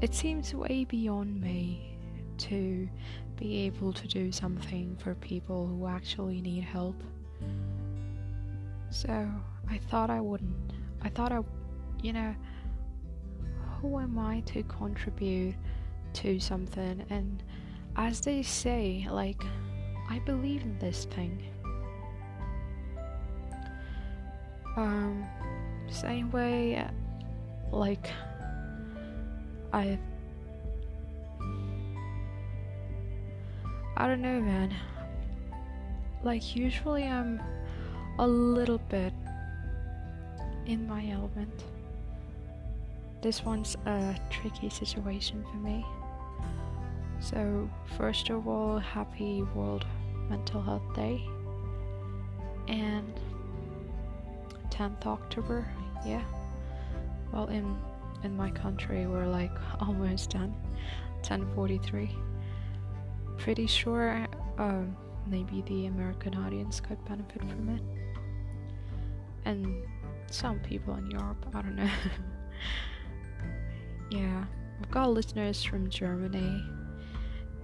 It seems way beyond me to be able to do something for people who actually need help. So I thought I wouldn't. I thought I, you know, who am I to contribute to something? And as they say, like, I believe in this thing. Um, same way, like, I. I don't know, man. Like, usually I'm a little bit in my element. This one's a tricky situation for me. So, first of all, happy World Mental Health Day. And 10th October, yeah. Well, in in my country, we're like almost done. 10:43. Pretty sure um, maybe the American audience could benefit from it, and some people in Europe. I don't know. yeah, we've got listeners from Germany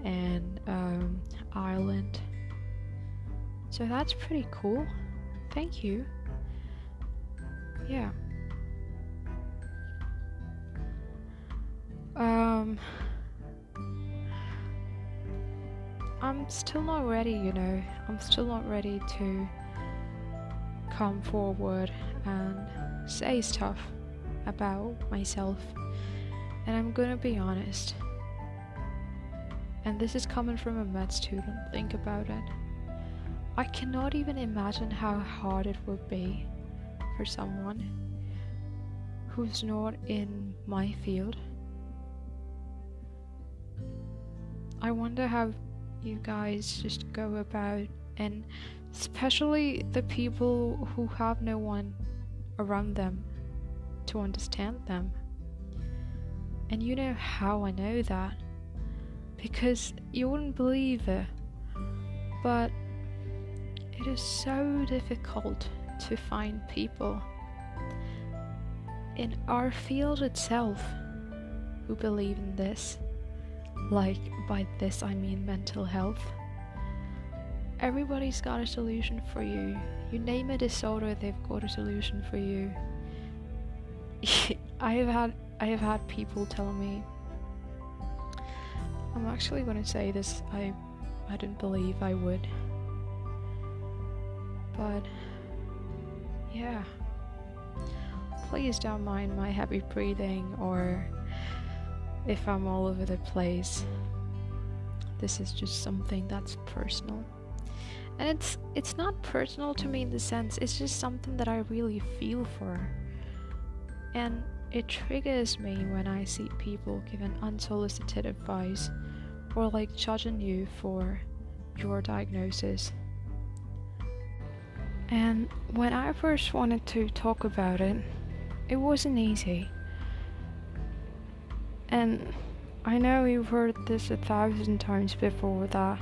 and um, Ireland. So that's pretty cool. Thank you. Yeah. Um I'm still not ready, you know. I'm still not ready to come forward and say stuff about myself. And I'm gonna be honest. And this is coming from a med student. Think about it. I cannot even imagine how hard it would be for someone who's not in my field. I wonder how you guys just go about, and especially the people who have no one around them to understand them. And you know how I know that? because you wouldn't believe it, but it is so difficult to find people in our field itself who believe in this. Like, by this I mean mental health. Everybody's got a solution for you. You name a disorder, they've got a solution for you. I have had I have had people tell me I'm actually going to say this. I I didn't believe I would. But yeah. Please don't mind my heavy breathing or if I'm all over the place. This is just something that's personal. And it's it's not personal to me in the sense it's just something that I really feel for. And it triggers me when I see people giving unsolicited advice or like judging you for your diagnosis. And when I first wanted to talk about it, it wasn't easy. And I know you've heard this a thousand times before that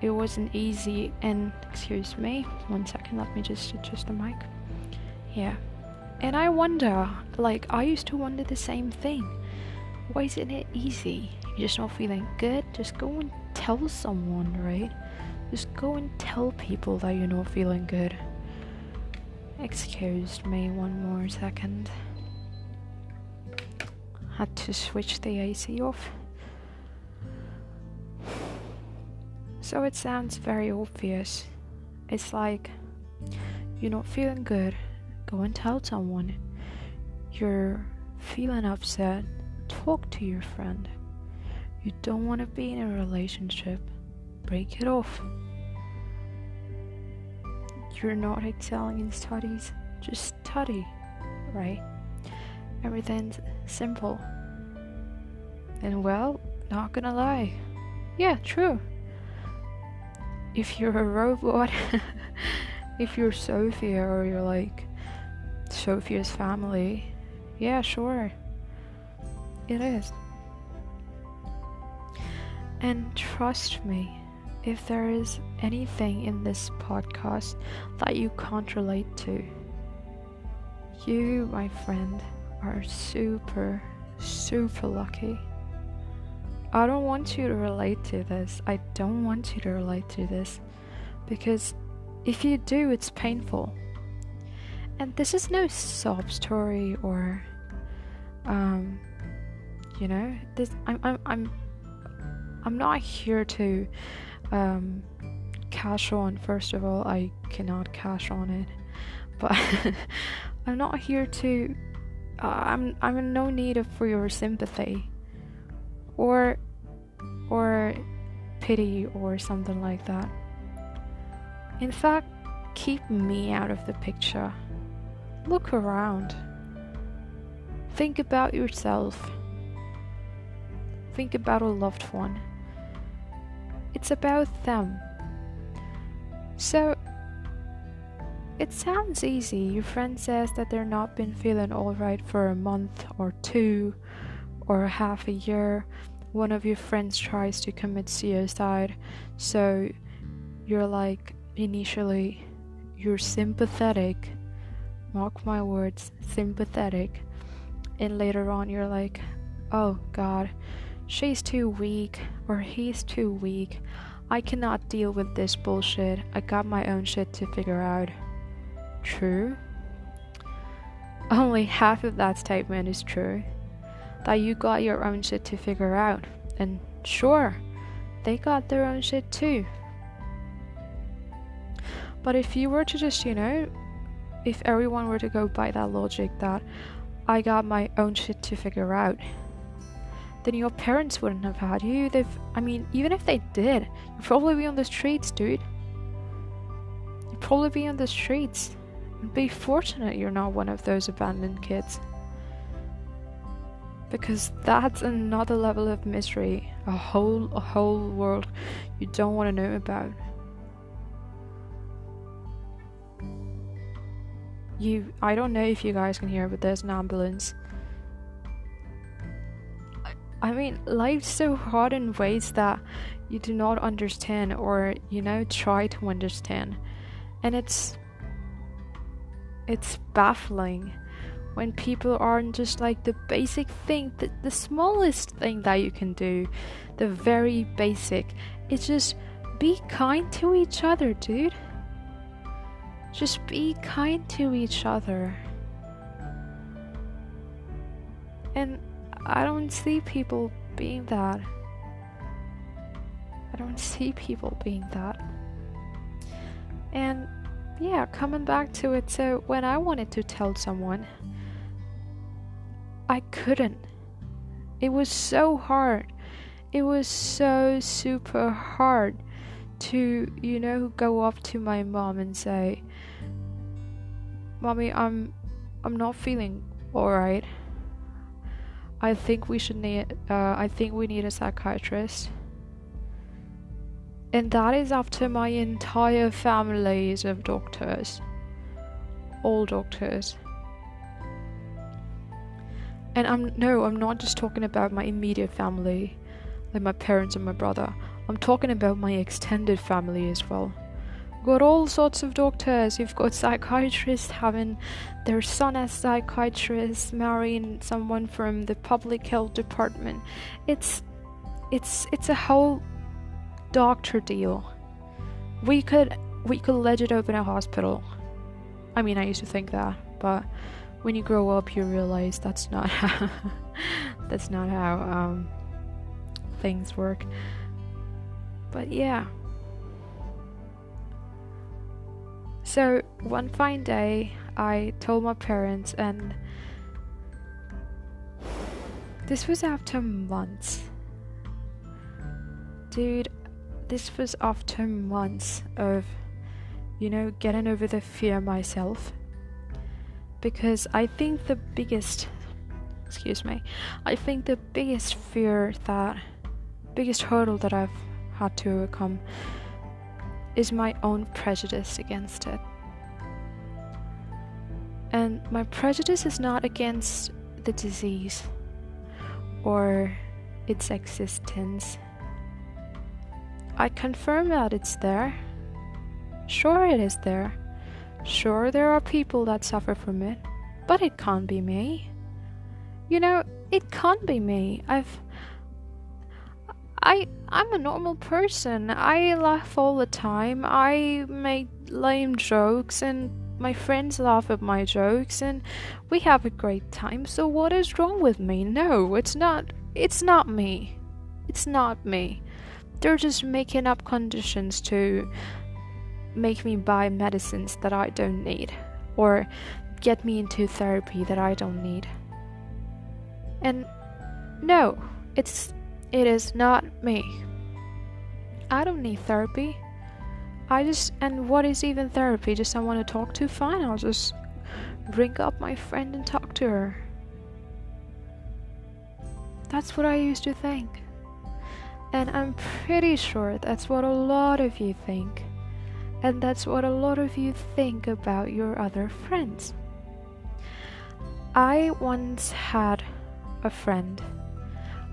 it wasn't easy. And excuse me, one second, let me just adjust the mic. Yeah. And I wonder, like, I used to wonder the same thing. Why isn't it easy? You're just not feeling good? Just go and tell someone, right? Just go and tell people that you're not feeling good. Excuse me one more second. Had to switch the AC off. So it sounds very obvious. It's like you're not feeling good, go and tell someone. You're feeling upset, talk to your friend. You don't want to be in a relationship, break it off. You're not excelling in studies, just study, right? Everything's simple. And well, not gonna lie. Yeah, true. If you're a robot, if you're Sophia or you're like Sophia's family, yeah, sure. It is. And trust me, if there is anything in this podcast that you can't relate to, you, my friend, are super, super lucky. I don't want you to relate to this. I don't want you to relate to this. Because if you do, it's painful. And this is no sob story or, um, you know, this. I'm, I'm, I'm, I'm not here to, um, cash on. First of all, I cannot cash on it, but I'm not here to. Uh, I'm, I'm in no need of for your sympathy, or, or pity or something like that. In fact, keep me out of the picture. Look around. Think about yourself. Think about a loved one. It's about them. So, it sounds easy. Your friend says that they're not been feeling alright for a month or two or half a year. One of your friends tries to commit suicide. So, you're like, initially, you're sympathetic mark my words, sympathetic. And later on, you're like, oh god, she's too weak, or he's too weak. I cannot deal with this bullshit. I got my own shit to figure out. True? Only half of that statement is true. That you got your own shit to figure out. And sure, they got their own shit too. But if you were to just, you know, if everyone were to go by that logic that I got my own shit to figure out, then your parents wouldn't have had you. They've, I mean, even if they did, you'd probably be on the streets, dude. You'd probably be on the streets. Be fortunate you're not one of those abandoned kids. Because that's another level of misery, a whole, a whole world you don't want to know about. you I don't know if you guys can hear but there's an ambulance I mean life's so hard in ways that you do not understand or you know try to understand and it's it's baffling when people aren't just like the basic thing the, the smallest thing that you can do the very basic it's just be kind to each other dude just be kind to each other. And I don't see people being that. I don't see people being that. And yeah, coming back to it, so when I wanted to tell someone, I couldn't. It was so hard. It was so super hard to, you know, go up to my mom and say, Mommy, I'm I'm not feeling alright. I think we should need uh, I think we need a psychiatrist. And that is after my entire families of doctors. All doctors. And I'm no, I'm not just talking about my immediate family, like my parents and my brother. I'm talking about my extended family as well got all sorts of doctors. You've got psychiatrists having their son as psychiatrist, marrying someone from the public health department. It's it's it's a whole doctor deal. We could we could legit open a hospital. I mean, I used to think that, but when you grow up, you realize that's not how that's not how um, things work. But yeah. So one fine day, I told my parents, and this was after months. Dude, this was after months of, you know, getting over the fear myself. Because I think the biggest, excuse me, I think the biggest fear that, biggest hurdle that I've had to overcome is my own prejudice against it. And my prejudice is not against the disease or its existence. I confirm that it's there. Sure, it is there. Sure, there are people that suffer from it, but it can't be me. You know, it can't be me. I've I I'm a normal person. I laugh all the time. I make lame jokes and my friends laugh at my jokes and we have a great time. So what is wrong with me? No, it's not it's not me. It's not me. They're just making up conditions to make me buy medicines that I don't need or get me into therapy that I don't need. And no, it's it is not me. I don't need therapy. I just and what is even therapy? Just someone to talk to? Fine, I'll just bring up my friend and talk to her. That's what I used to think. And I'm pretty sure that's what a lot of you think. And that's what a lot of you think about your other friends. I once had a friend.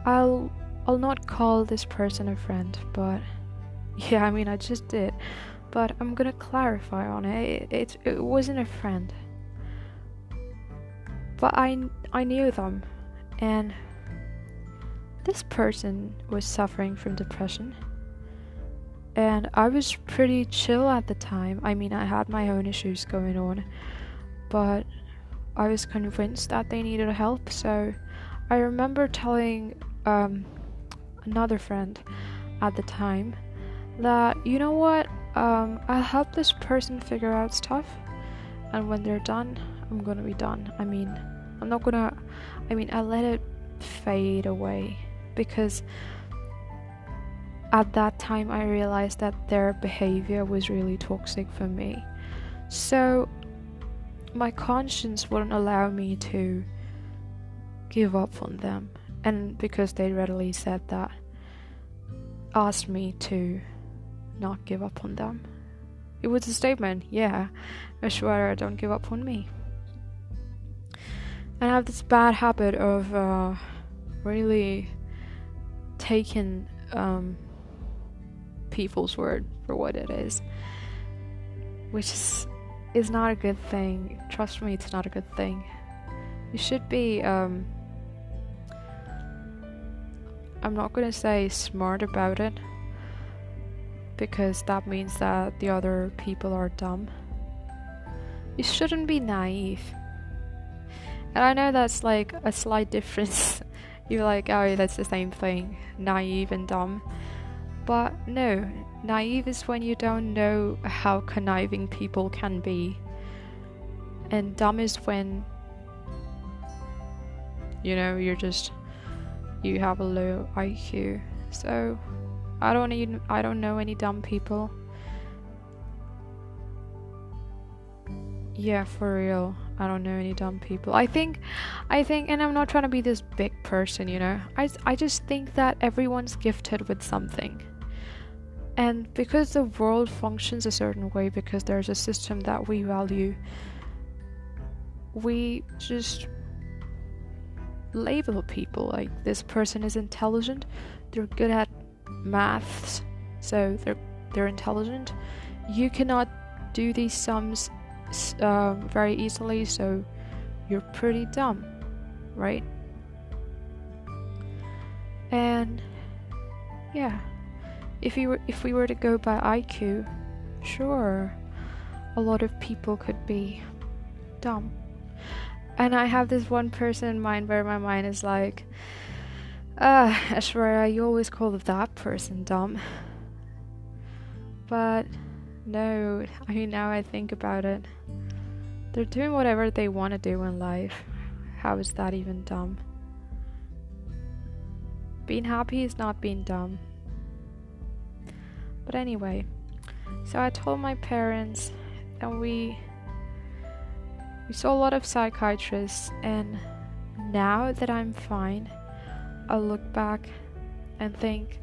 I'll I'll not call this person a friend, but yeah, I mean I just did. But I'm gonna clarify on it. It, it, it wasn't a friend. But I I knew them and this person was suffering from depression. And I was pretty chill at the time. I mean, I had my own issues going on, but I was convinced that they needed help. So I remember telling um, another friend at the time that, you know what, um, I'll help this person figure out stuff, and when they're done, I'm gonna be done. I mean, I'm not gonna, I mean, I let it fade away because at that time I realized that their behavior was really toxic for me. So my conscience wouldn't allow me to give up on them. And because they readily said that, asked me to not give up on them. It was a statement, yeah, I swear don't give up on me. And I have this bad habit of uh, really taking um, people's word for what it is, which is is not a good thing. Trust me, it's not a good thing. You should be. Um, I'm not gonna say smart about it because that means that the other people are dumb. You shouldn't be naive. And I know that's like a slight difference. You're like, oh, that's the same thing naive and dumb. But no, naive is when you don't know how conniving people can be. And dumb is when, you know, you're just, you have a low IQ. So, I don't even, I don't know any dumb people. Yeah, for real. I don't know any dumb people. I think, I think, and I'm not trying to be this big person, you know. I, I just think that everyone's gifted with something. And because the world functions a certain way, because there's a system that we value, we just label people like this person is intelligent, they're good at maths, so they're they're intelligent. You cannot do these sums uh, very easily, so you're pretty dumb, right? And yeah if we were if we were to go by IQ, sure, a lot of people could be dumb. And I have this one person in mind where my mind is like, uh, Aishwarya, you always call that person dumb. But no, I mean, now I think about it, they're doing whatever they want to do in life. How is that even dumb? Being happy is not being dumb. But anyway, so I told my parents, and we we saw a lot of psychiatrists, and now that I'm fine, I look back and think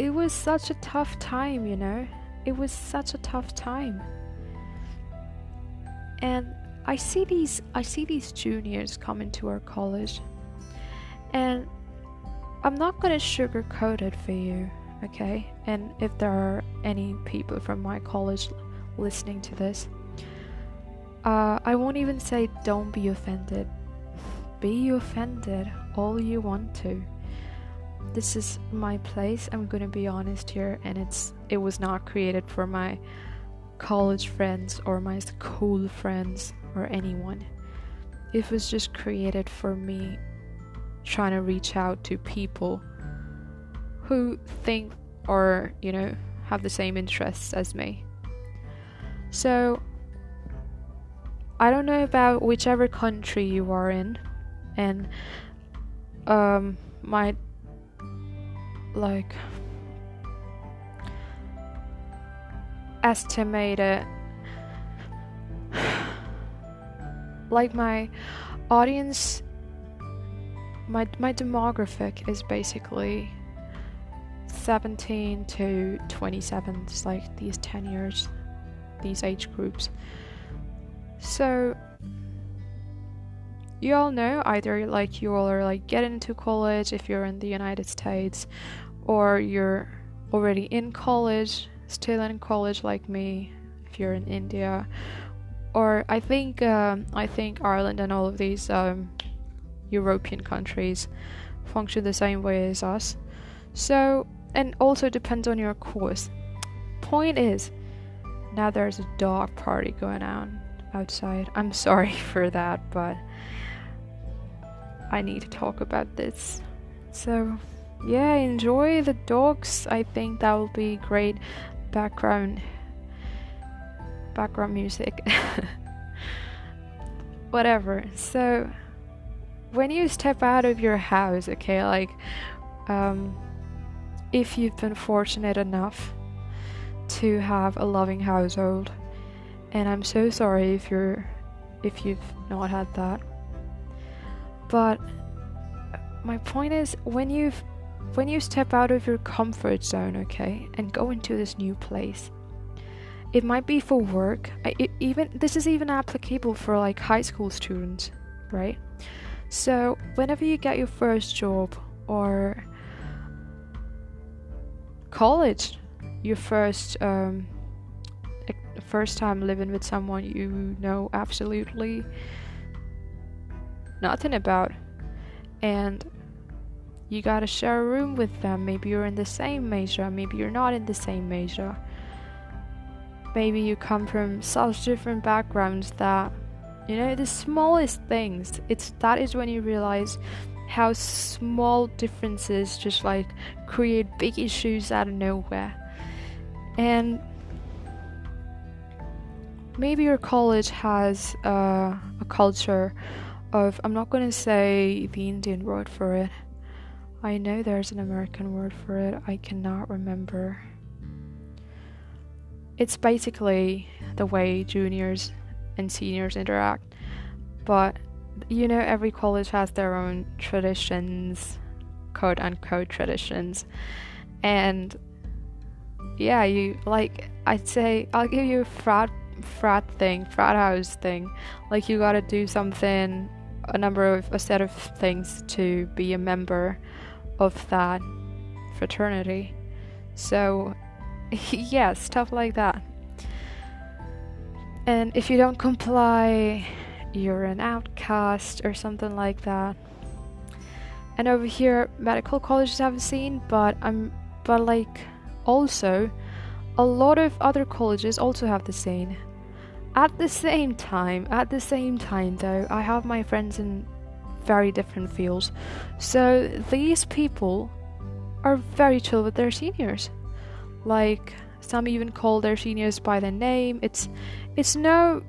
it was such a tough time, you know? It was such a tough time. And I see these I see these juniors come into our college and I'm not gonna sugarcoat it for you, okay? And if there are any people from my college listening to this, uh, I won't even say don't be offended be offended all you want to. This is my place. I'm to be honest here and it's it was not created for my college friends or my school friends or anyone. It was just created for me trying to reach out to people who think or, you know, have the same interests as me. So, I don't know about whichever country you are in, and um, my like estimated like my audience my my demographic is basically 17 to 27 it's like these 10 years these age groups. So you all know either like you all are like getting into college if you're in the united states or you're already in college still in college like me if you're in india or i think um, i think ireland and all of these um, european countries function the same way as us so and also depends on your course. Point is, now there's a dog party going on outside. I'm sorry for that, but I need to talk about this. So, yeah, enjoy the dogs. I think that will be great background background music. Whatever. So, when you step out of your house, okay, like um if you've been fortunate enough to have a loving household and i'm so sorry if you're if you've not had that but my point is when you've when you step out of your comfort zone okay and go into this new place it might be for work. It, even this is even applicable for like high school students right? So whenever you get your first job or college, your first um, first time living with someone you know absolutely nothing about, and you gotta share a room with them. Maybe you're in the same major, maybe you're not in the same major. Maybe you come from such different backgrounds that you know the smallest things. It's that is when you realize how small differences just like create big issues out of nowhere. And maybe your college has uh, a culture of, I'm not going to say the Indian word for it. I know there's an American word for it, I cannot remember. It's basically the way juniors and seniors interact, but you know, every college has their own traditions, quote unquote traditions. And yeah, you like, I'd say, I'll give you a frat, frat thing, frat house thing. Like, you gotta do something, a number of, a set of things to be a member of that fraternity. So, yeah, stuff like that. And if you don't comply, you're an outcast or something like that. And over here, medical colleges have a scene, but I'm, but like, also, a lot of other colleges also have the scene. At the same time, at the same time though, I have my friends in very different fields. So these people are very chill with their seniors. Like some even call their seniors by their name. It's it's no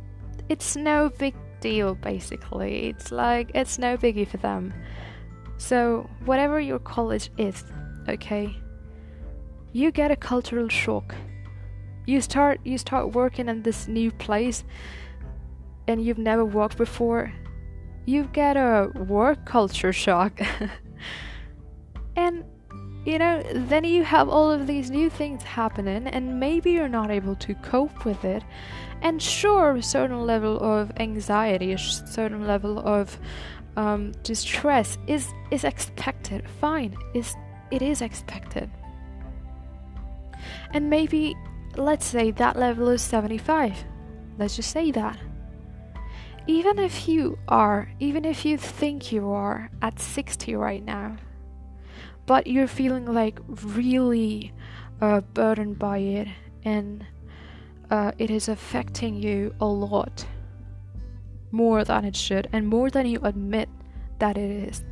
it's no big deal basically. It's like it's no biggie for them. So, whatever your college is, okay? You get a cultural shock. You start you start working in this new place and you've never worked before. You get a work culture shock. and you know, then you have all of these new things happening, and maybe you're not able to cope with it. And sure, a certain level of anxiety, a certain level of um, distress is is expected. Fine, is it is expected. And maybe, let's say that level is 75. Let's just say that. even if you are, even if you think you are at 60 right now, but you're feeling like really uh, burdened by it and uh, it is affecting you a lot more than it should and more than you admit that it is.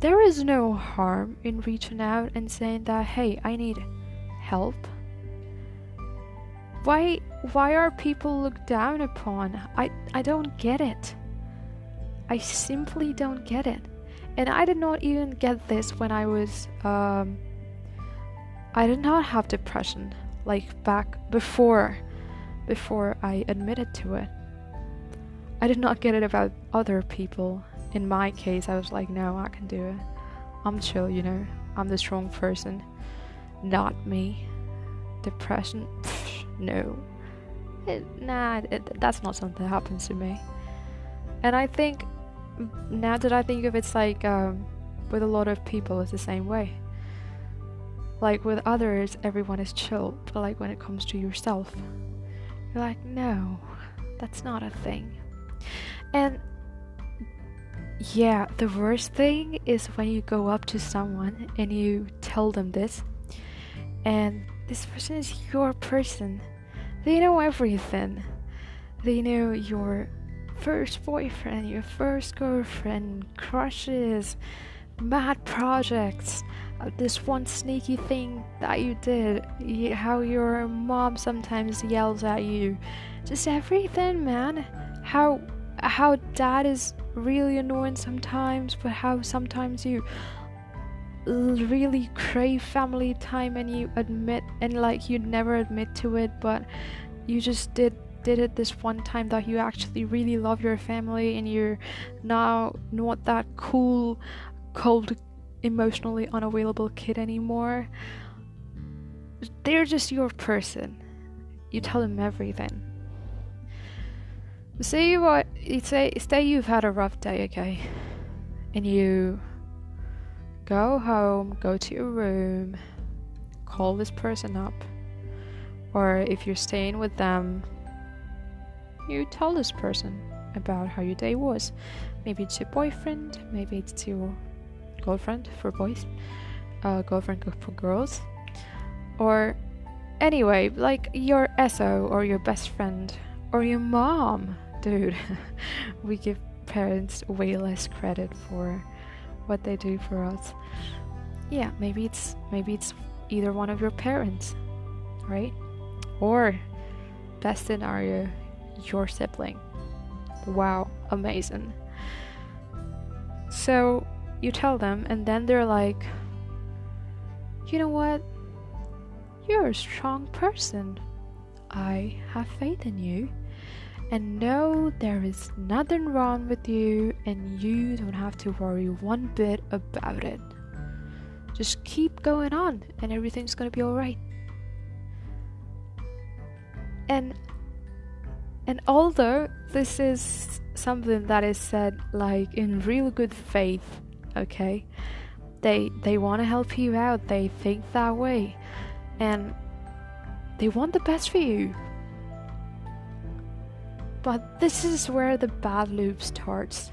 There is no harm in reaching out and saying that, hey, I need help. Why why are people looked down upon? I I don't get it. I simply don't get it. And I did not even get this when I was um I did not have depression like back before before I admitted to it. I did not get it about other people. In my case, I was like, no, I can do it. I'm chill, you know. I'm the strong person. Not me. Depression? Pff, no. It, nah, it, that's not something that happens to me. And I think, now that I think of it, it's like um, with a lot of people, it's the same way. Like with others, everyone is chill, but like when it comes to yourself, you're like, no, that's not a thing. And yeah, the worst thing is when you go up to someone and you tell them this, and this person is your person. They know everything. They know your first boyfriend, your first girlfriend, crushes, mad projects, uh, this one sneaky thing that you did, how your mom sometimes yells at you, just everything, man. How how dad is really annoying sometimes, but how sometimes you really crave family time and you admit and like you never admit to it, but you just did did it this one time that you actually really love your family and you're now not that cool, cold, emotionally unavailable kid anymore. They're just your person. You tell them everything say you what say say you've had a rough day, okay, and you go home, go to your room, call this person up, or if you're staying with them, you tell this person about how your day was. Maybe it's your boyfriend, maybe it's your girlfriend for boys, uh, girlfriend for girls, or anyway, like your SO or your best friend or your mom dude, we give parents way less credit for what they do for us. Yeah, maybe it's maybe it's either one of your parents, right? Or best scenario, your sibling. Wow, amazing. So you tell them, and then they're like, you know what? You're a strong person. I have faith in you and know there is nothing wrong with you and you don't have to worry one bit about it. Just keep going on and everything's gonna be alright. And and although this is something that is said like in real good faith, okay? They they want to help you out. They think that way. And they want the best for you. But this is where the bad loop starts.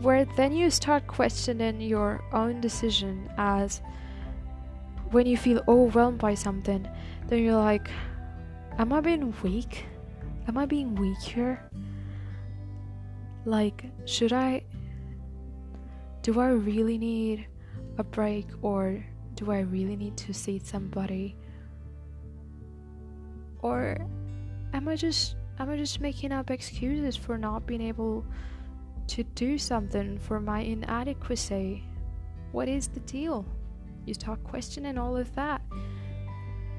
Where then you start questioning your own decision as when you feel overwhelmed by something, then you're like, Am I being weak? Am I being weak here? Like, should I. Do I really need a break or do I really need to see somebody? Or am I just am I just making up excuses for not being able to do something for my inadequacy? What is the deal? You start questioning all of that.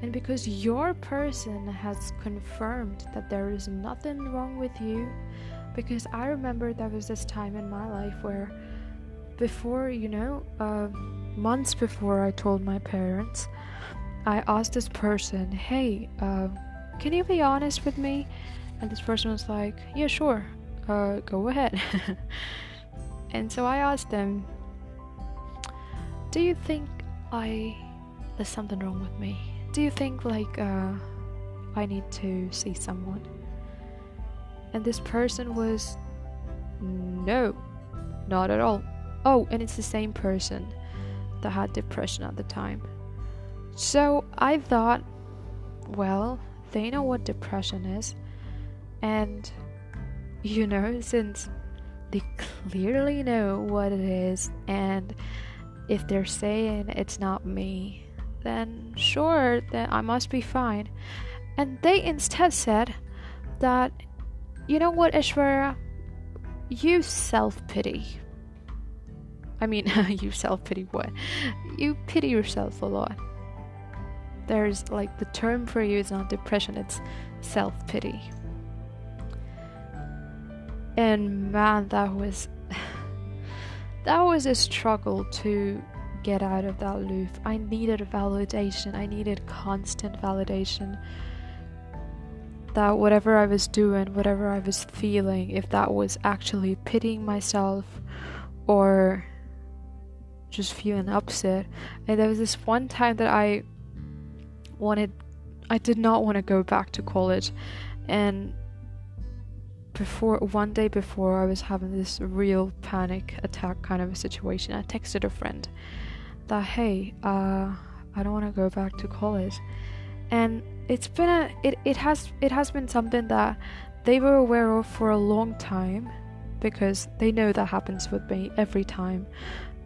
And because your person has confirmed that there is nothing wrong with you, because I remember there was this time in my life where, before, you know, uh, months before I told my parents, I asked this person, hey, uh, can you be honest with me? And this person was like, Yeah, sure, uh, go ahead. and so I asked them, Do you think I. There's something wrong with me? Do you think, like, uh, I need to see someone? And this person was no, not at all. Oh, and it's the same person that had depression at the time. So I thought, well, they know what depression is. And, you know, since they clearly know what it is, and if they're saying it's not me, then sure, then I must be fine. And they instead said that, you know what, Ishwara, you self pity. I mean, you self pity what? You pity yourself a lot. There's like the term for you is not depression, it's self pity. And man, that was that was a struggle to get out of that loop. I needed validation. I needed constant validation that whatever I was doing, whatever I was feeling, if that was actually pitying myself or just feeling upset. And there was this one time that I wanted, I did not want to go back to college. And before, one day before, I was having this real panic attack kind of a situation. I texted a friend that, hey, uh, I don't want to go back to college. And it's been a it, it has it has been something that they were aware of for a long time because they know that happens with me every time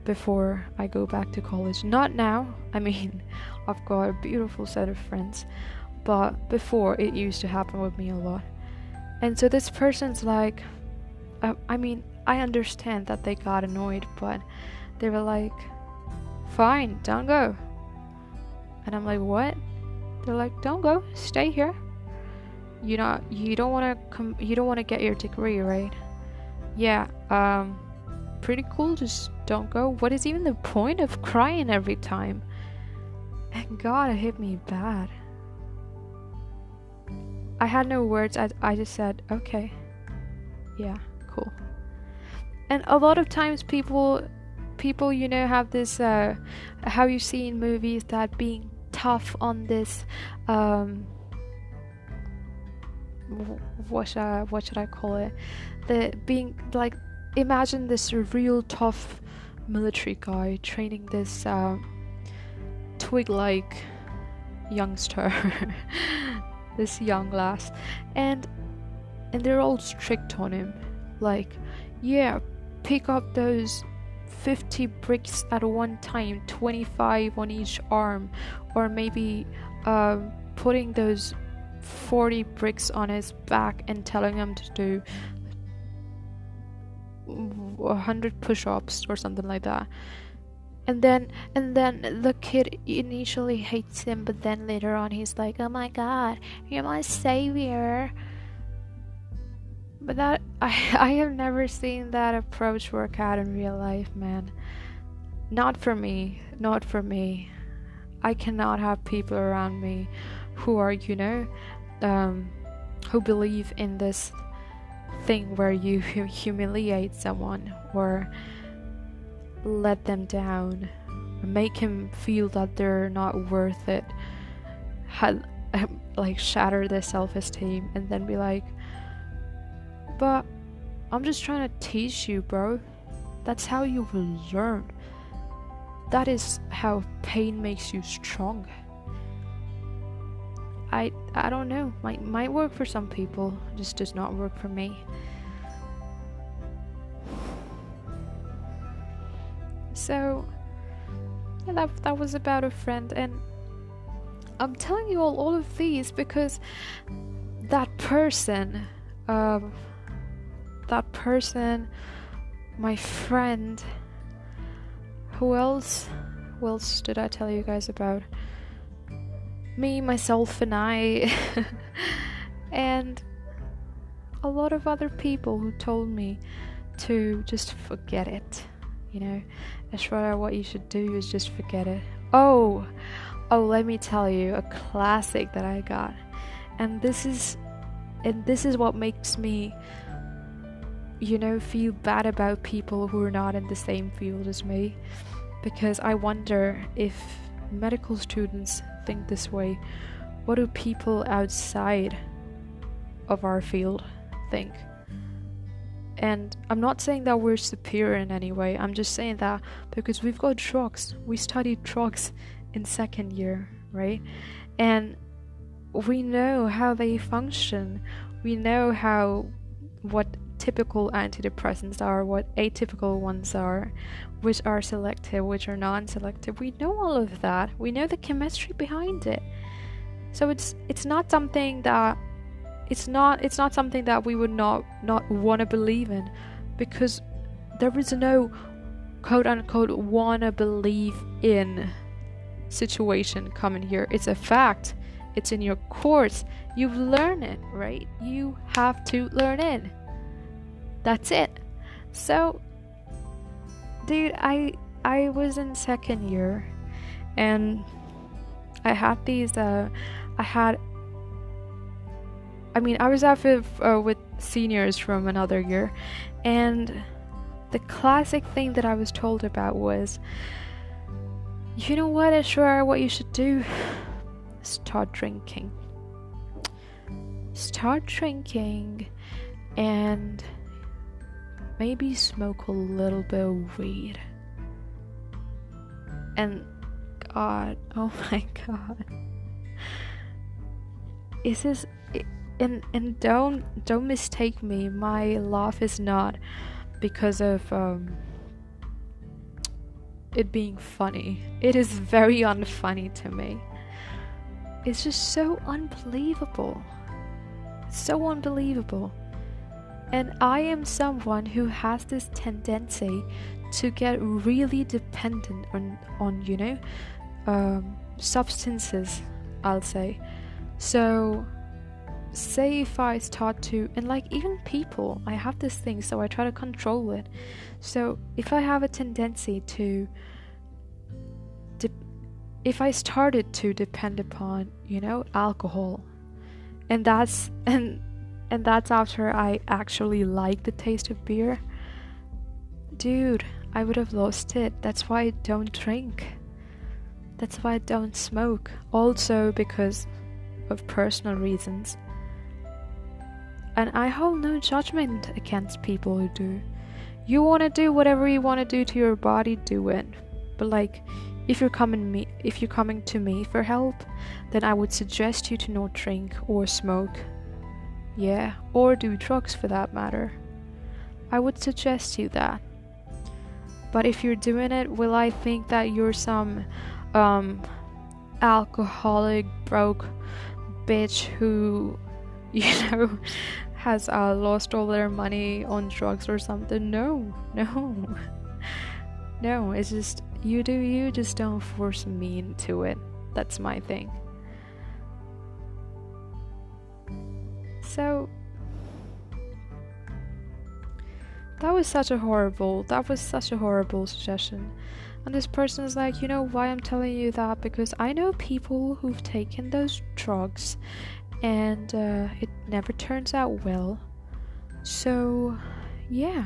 before I go back to college. Not now. I mean, I've got a beautiful set of friends, but before it used to happen with me a lot. And so this person's like uh, I mean, I understand that they got annoyed, but they were like, "Fine, don't go." And I'm like, "What?" They're like, "Don't go. Stay here. You know, you don't want to come. You don't want to get your degree, right? Yeah. Um, pretty cool. Just don't go. What is even the point of crying every time?" And God, it hit me bad. I had no words. I, I just said, okay. Yeah, cool. And a lot of times people people you know have this uh how you see in movies that being tough on this um, what should I, what should I call it? The being like imagine this real tough military guy training this uh, twig-like youngster, this young lass, and and they're all strict on him, like, yeah, pick up those 50 bricks at one time, 25 on each arm, or maybe uh, putting those 40 bricks on his back and telling him to do 100 push-ups or something like that and then and then the kid initially hates him but then later on he's like oh my god you're my savior but that I I have never seen that approach work out in real life, man. Not for me. Not for me. I cannot have people around me who are, you know, um, who believe in this thing where you humiliate someone or let them down, make him feel that they're not worth it, had, like shatter their self esteem, and then be like, but I'm just trying to teach you, bro. That's how you will learn. That is how pain makes you strong. I I don't know. Might might work for some people, just does not work for me. So yeah, that that was about a friend and I'm telling you all all of these because that person um that person, my friend. Who else? Who else did I tell you guys about? Me, myself, and I. and a lot of other people who told me to just forget it. You know, Ashwara, what you should do is just forget it. Oh, oh, let me tell you a classic that I got. And this is, and this is what makes me you know, feel bad about people who are not in the same field as me because I wonder if medical students think this way. What do people outside of our field think. And I'm not saying that we're superior in any way. I'm just saying that because we've got drugs. We studied drugs in second year, right? And we know how they function. We know how what typical antidepressants are, what atypical ones are, which are selective, which are non-selective. We know all of that. We know the chemistry behind it. So it's it's not something that it's not it's not something that we would not not want to believe in because there is no quote unquote wanna believe in situation coming here. It's a fact. It's in your course. You've learned it, right? You have to learn it. That's it. So dude, I I was in second year and I had these uh I had I mean, I was out with, uh, with seniors from another year, and the classic thing that I was told about was, you know what, Aishwarya, what you should do? Start drinking. Start drinking and maybe smoke a little bit of weed. And God, oh my God. Is this and and don't don't mistake me. My laugh is not because of um, it being funny. It is very unfunny to me. It's just so unbelievable. So unbelievable. And i am someone who has this tendency to get really dependent on on you know um, substances i'll say. So say if I start to, and like even people, I have this thing, so I try to control it. So if I have a tendency to, de- if I started to depend upon, you know, alcohol, and that's and and that's after I actually like the taste of beer, dude, I would have lost it. That's why I don't drink. That's why I don't smoke. Also because of personal reasons. And I hold no judgment against people who do. You want to do whatever you want to do to your body, do it. But like, if you're coming me, if you're coming to me for help, then I would suggest you to not drink or smoke. Yeah, or do drugs for that matter. I would suggest you that. But if you're doing it, will I think that you're some um alcoholic broke bitch who you know has uh, lost all their money on drugs or something. No, no, no. It's just you do you. Just don't force me into it. That's my thing. So that was such a horrible. That was such a horrible suggestion. And this person is like, you know why I'm telling you that? Because I know people who've taken those drugs and uh, it never turns out well. So, yeah,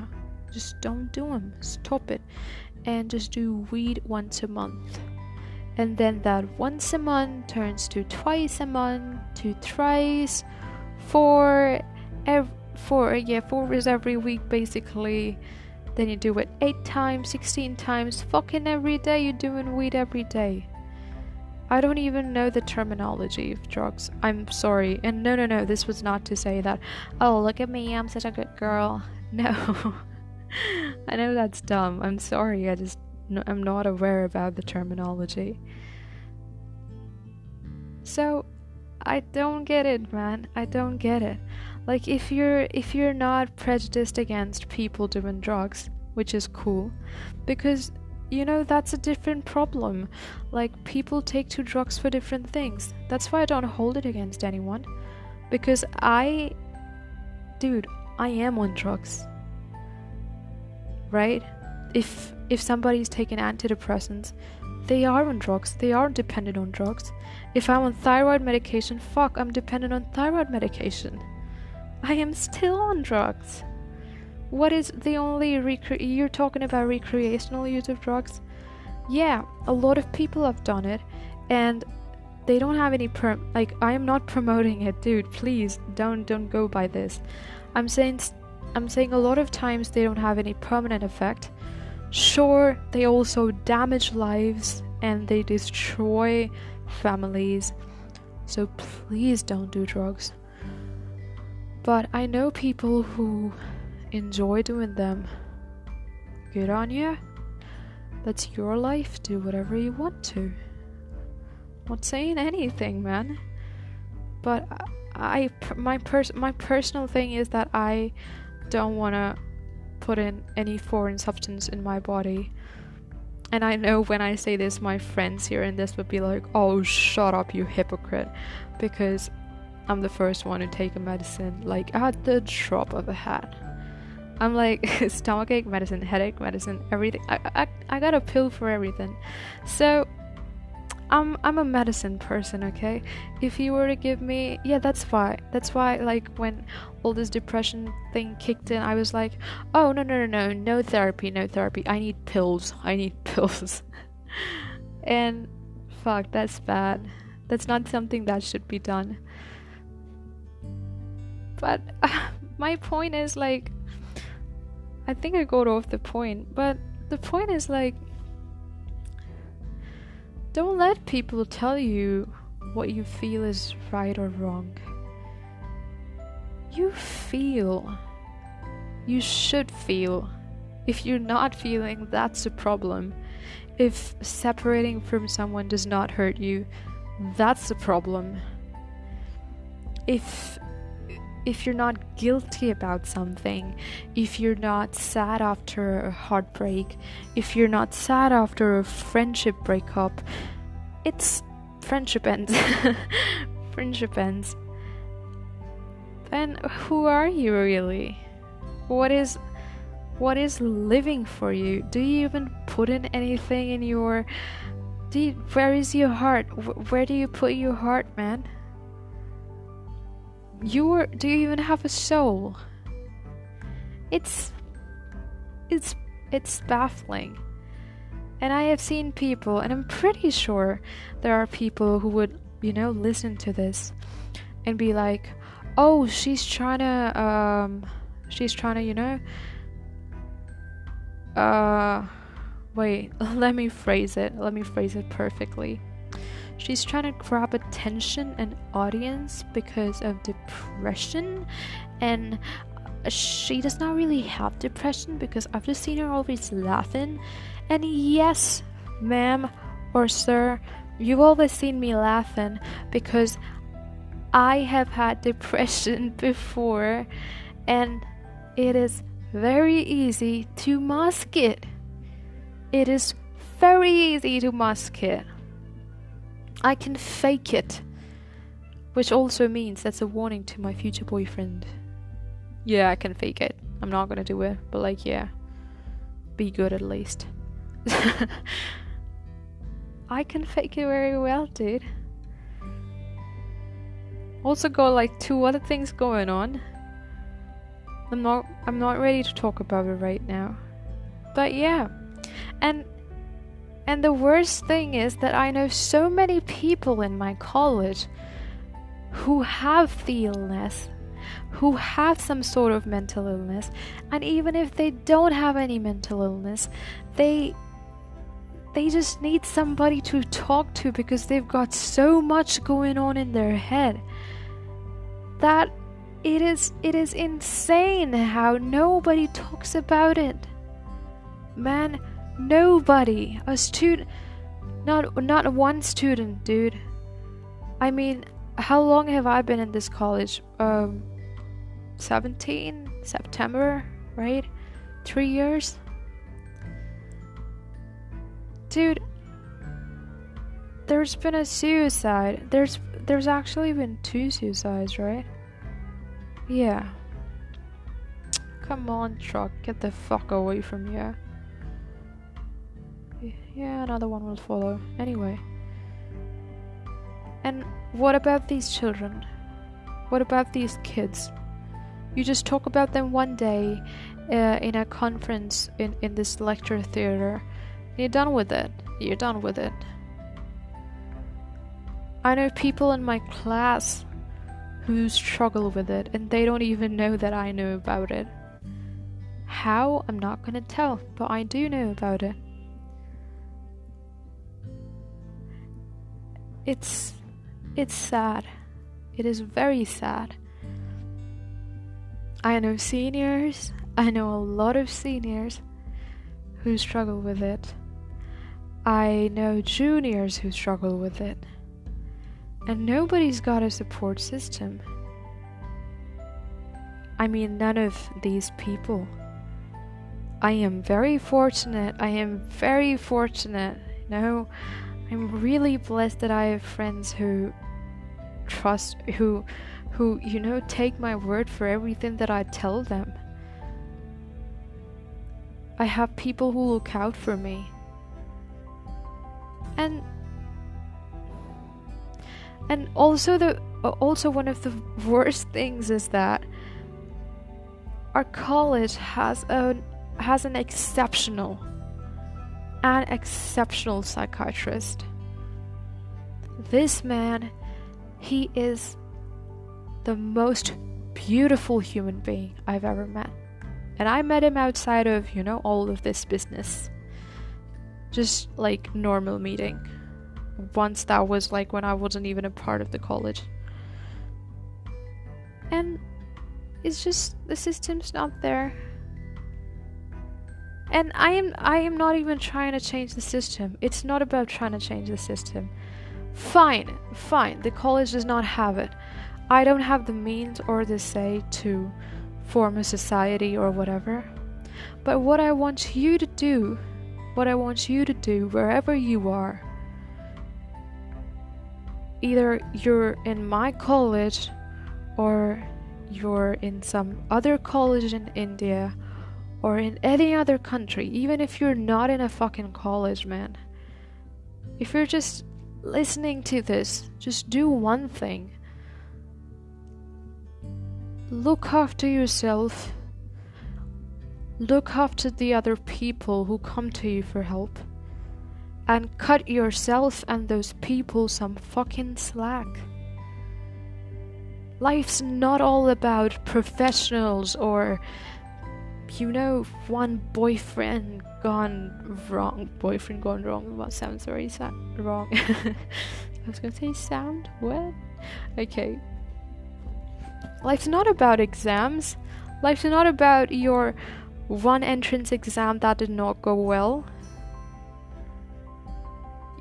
just don't do them. Stop it. And just do weed once a month. And then that once a month turns to twice a month, to thrice, four, ev- four, yeah, four is every week basically. Then you do it eight times, 16 times, fucking every day. You're doing weed every day. I don't even know the terminology of drugs. I'm sorry. And no, no, no, this was not to say that, oh, look at me, I'm such a good girl. No. I know that's dumb. I'm sorry. I just, I'm not aware about the terminology. So, I don't get it, man. I don't get it. Like if you're if you're not prejudiced against people doing drugs, which is cool, because you know, that's a different problem. Like, people take to drugs for different things. That's why I don't hold it against anyone. Because I. Dude, I am on drugs. Right? If if somebody's taking antidepressants, they are on drugs. They are dependent on drugs. If I'm on thyroid medication, fuck, I'm dependent on thyroid medication. I am still on drugs. What is the only recre- you're talking about recreational use of drugs? Yeah, a lot of people have done it and they don't have any perm like I am not promoting it, dude. Please don't don't go by this. I'm saying I'm saying a lot of times they don't have any permanent effect. Sure, they also damage lives and they destroy families. So please don't do drugs. But I know people who enjoy doing them. Good on you. That's your life. Do whatever you want to. Not saying anything, man. But I, my pers- my personal thing is that I don't want to put in any foreign substance in my body. And I know when I say this, my friends here in this would be like, "Oh, shut up, you hypocrite," because I'm the first one to take a medicine like at the drop of a hat. I'm like stomachache medicine, headache medicine, everything. I, I I got a pill for everything. So I'm I'm a medicine person, okay? If you were to give me yeah, that's why. That's why like when all this depression thing kicked in, I was like, "Oh, no, no, no, no, no therapy, no therapy. I need pills. I need pills." and fuck, that's bad. That's not something that should be done. But uh, my point is like I think I got off the point, but the point is like don't let people tell you what you feel is right or wrong. You feel. You should feel. If you're not feeling, that's a problem. If separating from someone does not hurt you, that's a problem. If if you're not guilty about something, if you're not sad after a heartbreak, if you're not sad after a friendship breakup, it's friendship ends. friendship ends. Then who are you really? What is what is living for you? Do you even put in anything in your do you, where is your heart? Where do you put your heart, man? You're do you even have a soul? It's it's it's baffling. And I have seen people, and I'm pretty sure there are people who would, you know, listen to this and be like, "Oh, she's trying to um she's trying to, you know, uh wait, let me phrase it. Let me phrase it perfectly." She's trying to grab attention and audience because of depression, and she does not really have depression because I've just seen her always laughing. And yes, ma'am or sir, you've always seen me laughing because I have had depression before, and it is very easy to mask it. It is very easy to mask it. I can fake it. Which also means that's a warning to my future boyfriend. Yeah, I can fake it. I'm not gonna do it, but like, yeah. Be good at least. I can fake it very well, dude. Also got like two other things going on. I'm not I'm not ready to talk about it right now. But yeah. And and the worst thing is that I know so many people in my college who have the illness, who have some sort of mental illness, and even if they don't have any mental illness, they they just need somebody to talk to because they've got so much going on in their head that it is it is insane how nobody talks about it. Man Nobody. A student. Not not one student, dude. I mean, how long have I been in this college? Um, 17 September, right? Three years. Dude, there's been a suicide. There's there's actually been two suicides, right? Yeah. Come on, truck, get the fuck away from here. Yeah, another one will follow. Anyway. And what about these children? What about these kids? You just talk about them one day uh, in a conference in, in this lecture theater. You're done with it. You're done with it. I know people in my class who struggle with it and they don't even know that I know about it. How? I'm not gonna tell, but I do know about it. It's it's sad. It is very sad. I know seniors, I know a lot of seniors who struggle with it. I know juniors who struggle with it. And nobody's got a support system. I mean, none of these people. I am very fortunate. I am very fortunate. You know, I'm really blessed that I have friends who trust, who, who, you know, take my word for everything that I tell them. I have people who look out for me. And and also the also one of the worst things is that our college has a has an exceptional an exceptional psychiatrist. This man, he is the most beautiful human being I've ever met. And I met him outside of, you know, all of this business. Just like normal meeting. Once that was like when I wasn't even a part of the college. And it's just the system's not there. And I am I am not even trying to change the system. It's not about trying to change the system. Fine, fine. The college does not have it. I don't have the means or the say to form a society or whatever. But what I want you to do, what I want you to do wherever you are, either you're in my college or you're in some other college in India or in any other country, even if you're not in a fucking college, man. If you're just listening to this, just do one thing look after yourself, look after the other people who come to you for help, and cut yourself and those people some fucking slack. Life's not all about professionals or you know, one boyfriend gone wrong. Boyfriend gone wrong. What sounds very sad. Wrong. I was gonna say sound. What? Okay. Life's not about exams. Life's not about your one entrance exam that did not go well.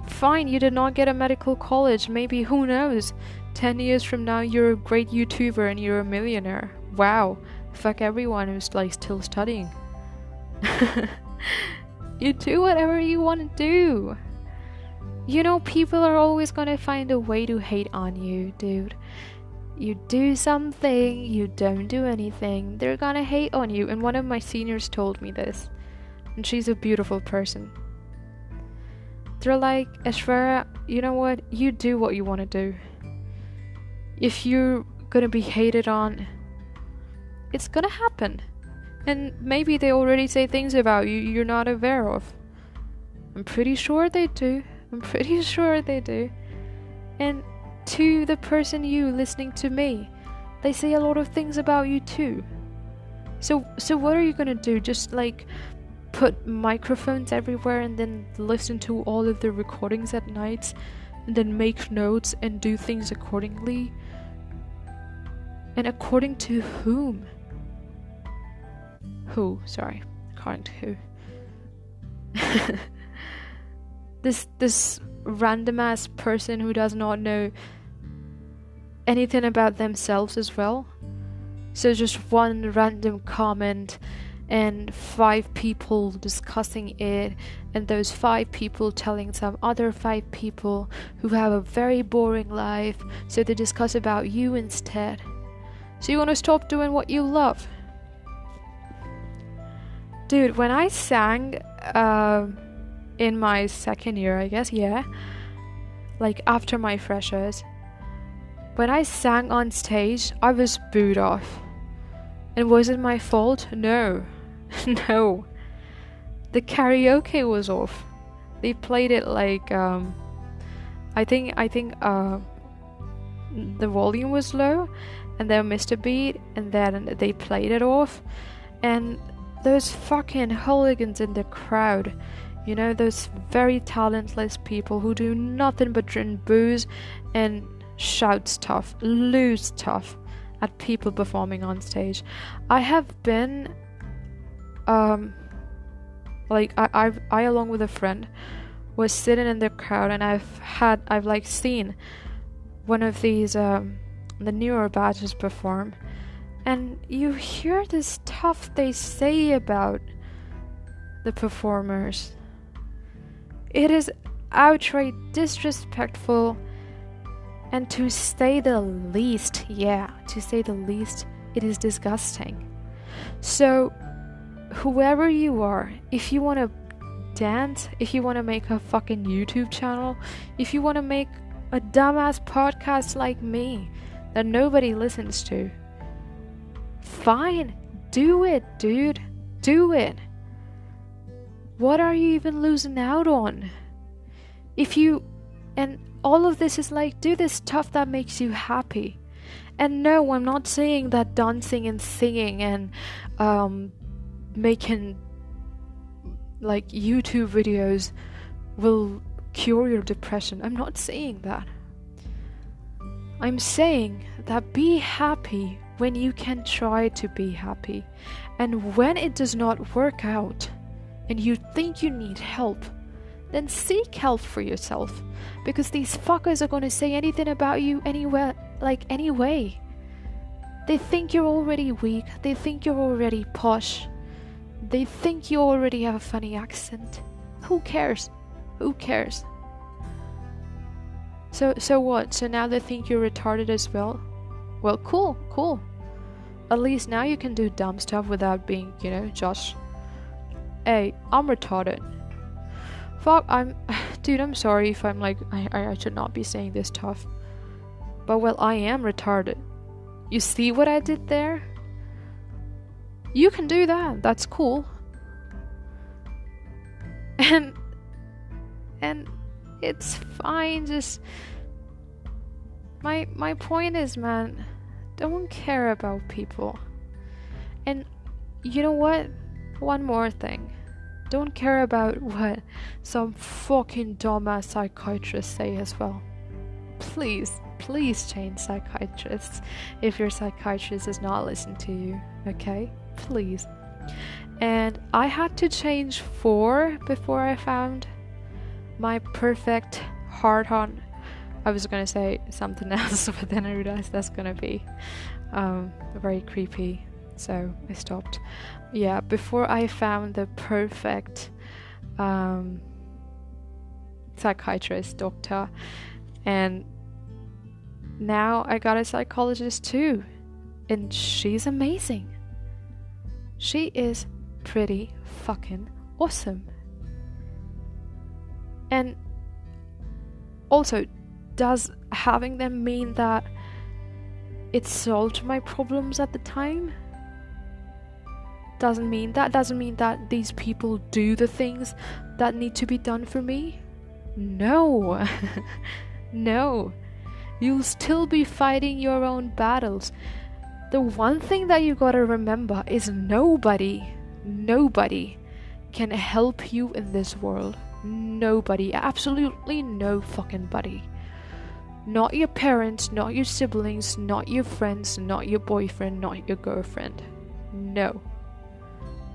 Fine, you did not get a medical college. Maybe, who knows? 10 years from now, you're a great YouTuber and you're a millionaire. Wow. Fuck everyone who's like still studying. you do whatever you want to do. You know, people are always gonna find a way to hate on you, dude. You do something, you don't do anything, they're gonna hate on you. And one of my seniors told me this, and she's a beautiful person. They're like, Aishwarya, you know what? You do what you want to do. If you're gonna be hated on, it's gonna happen. And maybe they already say things about you you're not aware of. I'm pretty sure they do. I'm pretty sure they do. And to the person you listening to me, they say a lot of things about you too. So so what are you going to do? Just like put microphones everywhere and then listen to all of the recordings at night and then make notes and do things accordingly? And according to whom? Who? Sorry, to who? this this random ass person who does not know anything about themselves as well. So just one random comment and five people discussing it, and those five people telling some other five people who have a very boring life, so they discuss about you instead. So you want to stop doing what you love. Dude, when I sang uh, in my second year, I guess, yeah, like after my freshers, when I sang on stage, I was booed off. And was it my fault? No. no. The karaoke was off. They played it like um I think I think uh the volume was low and missed a beat and then they played it off and those fucking hooligans in the crowd you know those very talentless people who do nothing but drink booze and shout stuff lose stuff at people performing on stage. I have been um like i i, I along with a friend was sitting in the crowd and i've had i've like seen one of these um the newer batches perform and you hear the stuff they say about the performers it is outright disrespectful and to say the least yeah to say the least it is disgusting so whoever you are if you want to dance if you want to make a fucking youtube channel if you want to make a dumbass podcast like me that nobody listens to. Fine, do it, dude. Do it. What are you even losing out on? If you. And all of this is like, do this stuff that makes you happy. And no, I'm not saying that dancing and singing and um, making like YouTube videos will cure your depression. I'm not saying that. I'm saying that be happy when you can try to be happy. And when it does not work out and you think you need help, then seek help for yourself. Because these fuckers are going to say anything about you anywhere, like anyway. They think you're already weak, they think you're already posh, they think you already have a funny accent. Who cares? Who cares? So so what? So now they think you're retarded as well? Well, cool, cool. At least now you can do dumb stuff without being, you know, Josh. Hey, I'm retarded. Fuck, I'm. Dude, I'm sorry if I'm like. I, I should not be saying this tough. But well, I am retarded. You see what I did there? You can do that. That's cool. And. And it's fine. Just my my point is, man, don't care about people. And you know what? One more thing. Don't care about what some fucking dumbass psychiatrists say as well. Please, please change psychiatrists if your psychiatrist is not listening to you, okay? Please. And I had to change four before I found my perfect heart on. I was gonna say something else, but then I realized that's gonna be um, very creepy, so I stopped. Yeah, before I found the perfect um, psychiatrist, doctor, and now I got a psychologist too, and she's amazing. She is pretty fucking awesome. And also, does having them mean that it solved my problems at the time? Doesn't mean that doesn't mean that these people do the things that need to be done for me? No. no. You'll still be fighting your own battles. The one thing that you gotta remember is nobody, nobody can help you in this world. Nobody, absolutely no fucking buddy. Not your parents, not your siblings, not your friends, not your boyfriend, not your girlfriend. No.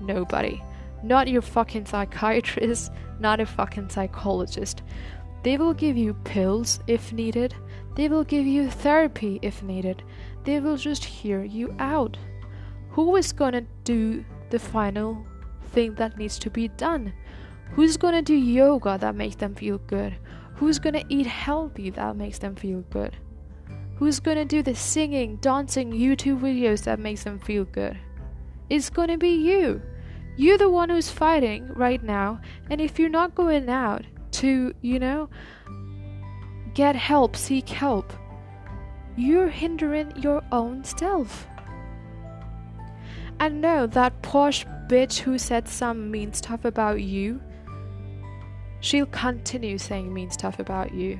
Nobody. Not your fucking psychiatrist, not a fucking psychologist. They will give you pills if needed. They will give you therapy if needed. They will just hear you out. Who is gonna do the final thing that needs to be done? Who's gonna do yoga that makes them feel good? Who's gonna eat healthy that makes them feel good? Who's gonna do the singing, dancing YouTube videos that makes them feel good? It's gonna be you. You're the one who's fighting right now, and if you're not going out to, you know, get help, seek help, you're hindering your own self. And no, that posh bitch who said some mean stuff about you she'll continue saying mean stuff about you.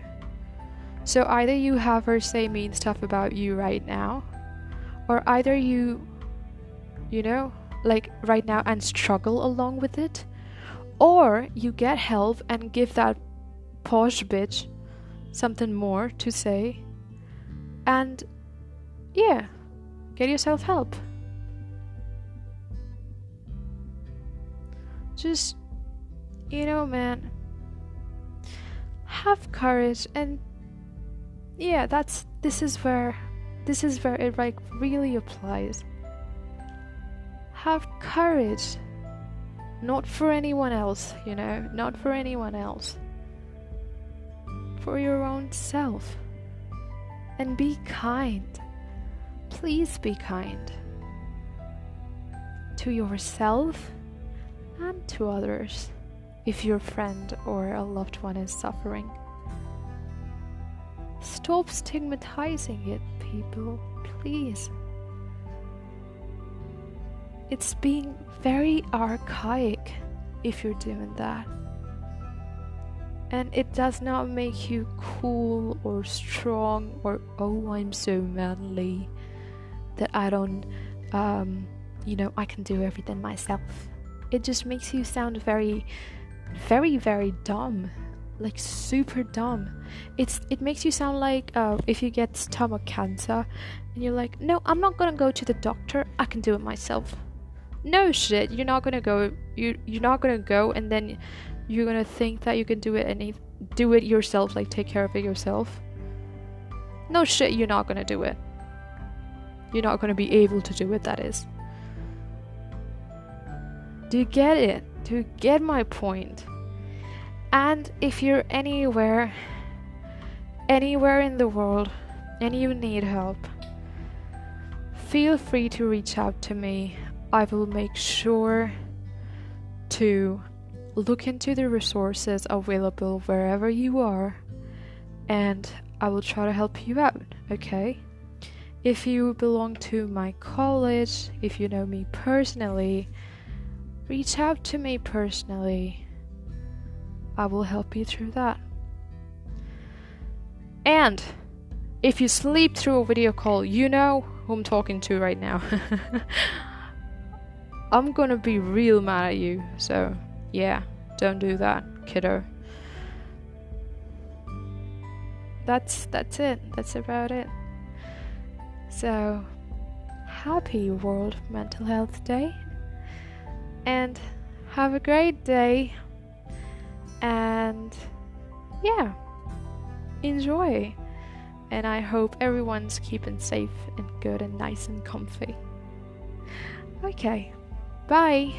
So either you have her say mean stuff about you right now, or either you, you know, like right now and struggle along with it, or you get help and give that posh bitch something more to say, and yeah, get yourself help. Just, you know, man, have courage and yeah, that's this is where this is where it like really applies. Have courage. Not for anyone else, you know, not for anyone else. For your own self. And be kind. Please be kind. To yourself and to others if your friend or a loved one is suffering. Stop stigmatizing it, people, please. It's being very archaic if you're doing that. And it does not make you cool or strong or, oh, I'm so manly that I don't, um, you know, I can do everything myself. It just makes you sound very, very, very dumb like super dumb. It's it makes you sound like uh, if you get stomach cancer and you're like, no, I'm not gonna go to the doctor. I can do it myself. No shit, you're not gonna go. You you're not gonna go, and then you're gonna think that you can do it and do it yourself, like take care of it yourself. No shit, you're not gonna do it. You're not gonna be able to do it. That is. Do you get it? You get my point? And if you're anywhere, anywhere in the world, and you need help, feel free to reach out to me. I will make sure to look into the resources available wherever you are and I will try to help you out, okay? If you belong to my college, if you know me personally, reach out to me personally I will help you through that. And if you sleep through a video call, you know who I'm talking to right now. I'm gonna be real mad at you, so yeah, don't do that, kiddo. That's that's it. That's about it. So happy World Mental Health Day and have a great day. And yeah enjoy. And i hope everyone's keeping safe and good and nice and comfy. Okay bye.